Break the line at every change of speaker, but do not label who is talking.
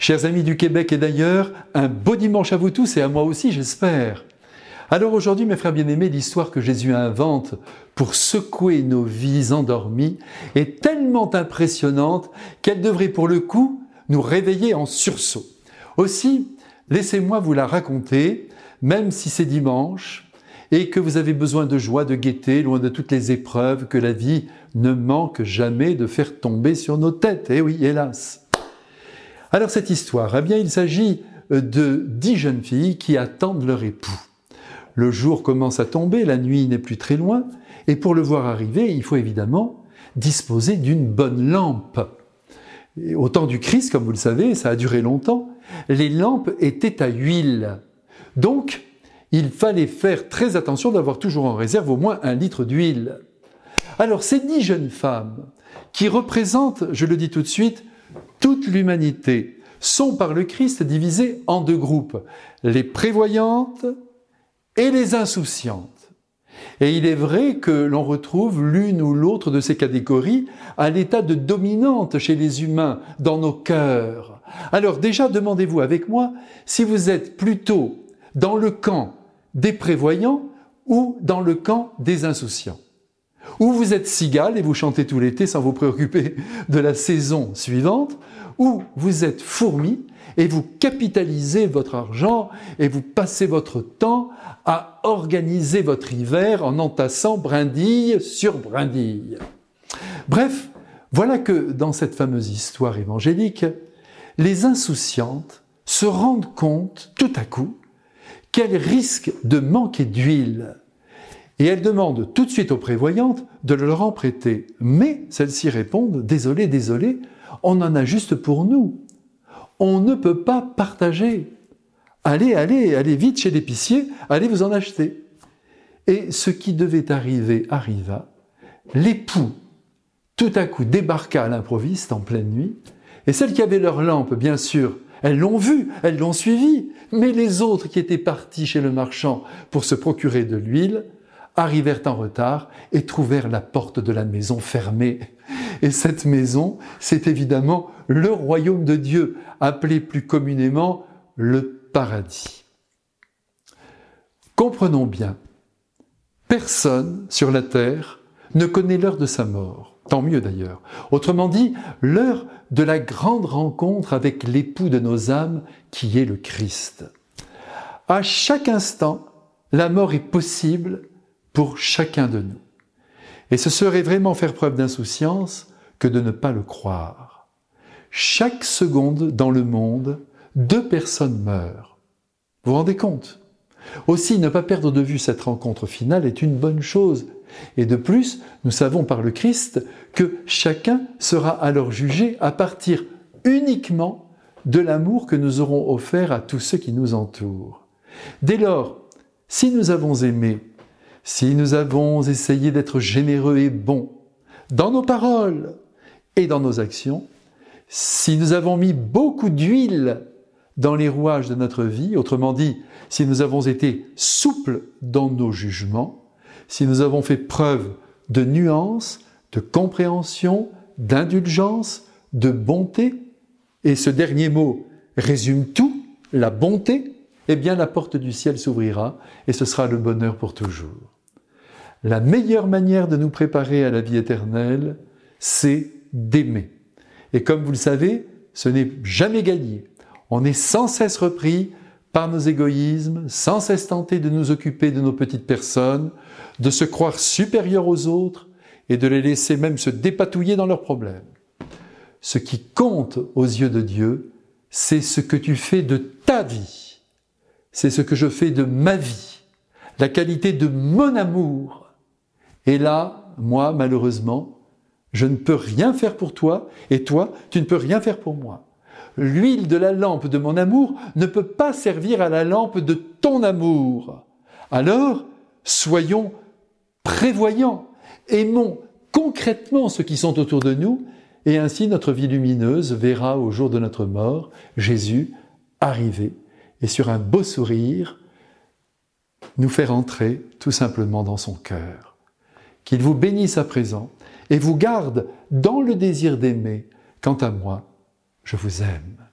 Chers amis du Québec et d'ailleurs, un beau dimanche à vous tous et à moi aussi, j'espère. Alors aujourd'hui, mes frères bien-aimés, l'histoire que Jésus invente pour secouer nos vies endormies est tellement impressionnante qu'elle devrait pour le coup nous réveiller en sursaut. Aussi, laissez-moi vous la raconter, même si c'est dimanche et que vous avez besoin de joie, de gaieté, loin de toutes les épreuves que la vie ne manque jamais de faire tomber sur nos têtes. Eh oui, hélas. Alors cette histoire, eh bien il s'agit euh, de dix jeunes filles qui attendent leur époux. Le jour commence à tomber, la nuit n'est plus très loin, et pour le voir arriver, il faut évidemment disposer d'une bonne lampe. au temps du Christ, comme vous le savez, ça a duré longtemps, les lampes étaient à huile. Donc, il fallait faire très attention d'avoir toujours en réserve au moins un litre d'huile. Alors ces dix jeunes femmes, qui représentent, je le dis tout de suite, toute l'humanité sont par le Christ divisées en deux groupes, les prévoyantes et les insouciantes. Et il est vrai que l'on retrouve l'une ou l'autre de ces catégories à l'état de dominante chez les humains, dans nos cœurs. Alors déjà, demandez-vous avec moi si vous êtes plutôt dans le camp des prévoyants ou dans le camp des insouciants. Ou vous êtes cigale et vous chantez tout l'été sans vous préoccuper de la saison suivante, ou vous êtes fourmi et vous capitalisez votre argent et vous passez votre temps à organiser votre hiver en entassant brindille sur brindille. Bref, voilà que dans cette fameuse histoire évangélique, les insouciantes se rendent compte tout à coup qu'elles risquent de manquer d'huile et elles demandent tout de suite aux prévoyantes de leur en prêter. Mais celles-ci répondent, désolé, désolé, on en a juste pour nous. On ne peut pas partager. Allez, allez, allez vite chez l'épicier, allez vous en acheter. Et ce qui devait arriver arriva. L'époux, tout à coup, débarqua à l'improviste en pleine nuit, et celles qui avaient leur lampe, bien sûr, elles l'ont vu, elles l'ont suivi, mais les autres qui étaient partis chez le marchand pour se procurer de l'huile, arrivèrent en retard et trouvèrent la porte de la maison fermée. Et cette maison, c'est évidemment le royaume de Dieu, appelé plus communément le paradis. Comprenons bien, personne sur la terre ne connaît l'heure de sa mort, tant mieux d'ailleurs. Autrement dit, l'heure de la grande rencontre avec l'époux de nos âmes qui est le Christ. À chaque instant, la mort est possible pour chacun de nous. Et ce serait vraiment faire preuve d'insouciance que de ne pas le croire. Chaque seconde dans le monde, deux personnes meurent. Vous vous rendez compte? Aussi, ne pas perdre de vue cette rencontre finale est une bonne chose. Et de plus, nous savons par le Christ que chacun sera alors jugé à partir uniquement de l'amour que nous aurons offert à tous ceux qui nous entourent. Dès lors, si nous avons aimé si nous avons essayé d'être généreux et bons dans nos paroles et dans nos actions, si nous avons mis beaucoup d'huile dans les rouages de notre vie, autrement dit, si nous avons été souples dans nos jugements, si nous avons fait preuve de nuance, de compréhension, d'indulgence, de bonté, et ce dernier mot résume tout, la bonté, eh bien la porte du ciel s'ouvrira et ce sera le bonheur pour toujours. La meilleure manière de nous préparer à la vie éternelle, c'est d'aimer. Et comme vous le savez, ce n'est jamais gagné. On est sans cesse repris par nos égoïsmes, sans cesse tenté de nous occuper de nos petites personnes, de se croire supérieurs aux autres et de les laisser même se dépatouiller dans leurs problèmes. Ce qui compte aux yeux de Dieu, c'est ce que tu fais de ta vie. C'est ce que je fais de ma vie. La qualité de mon amour et là, moi, malheureusement, je ne peux rien faire pour toi, et toi, tu ne peux rien faire pour moi. L'huile de la lampe de mon amour ne peut pas servir à la lampe de ton amour. Alors, soyons prévoyants, aimons concrètement ceux qui sont autour de nous, et ainsi notre vie lumineuse verra au jour de notre mort Jésus arriver et sur un beau sourire nous faire entrer tout simplement dans son cœur qu'il vous bénisse à présent et vous garde dans le désir d'aimer. Quant à moi, je vous aime.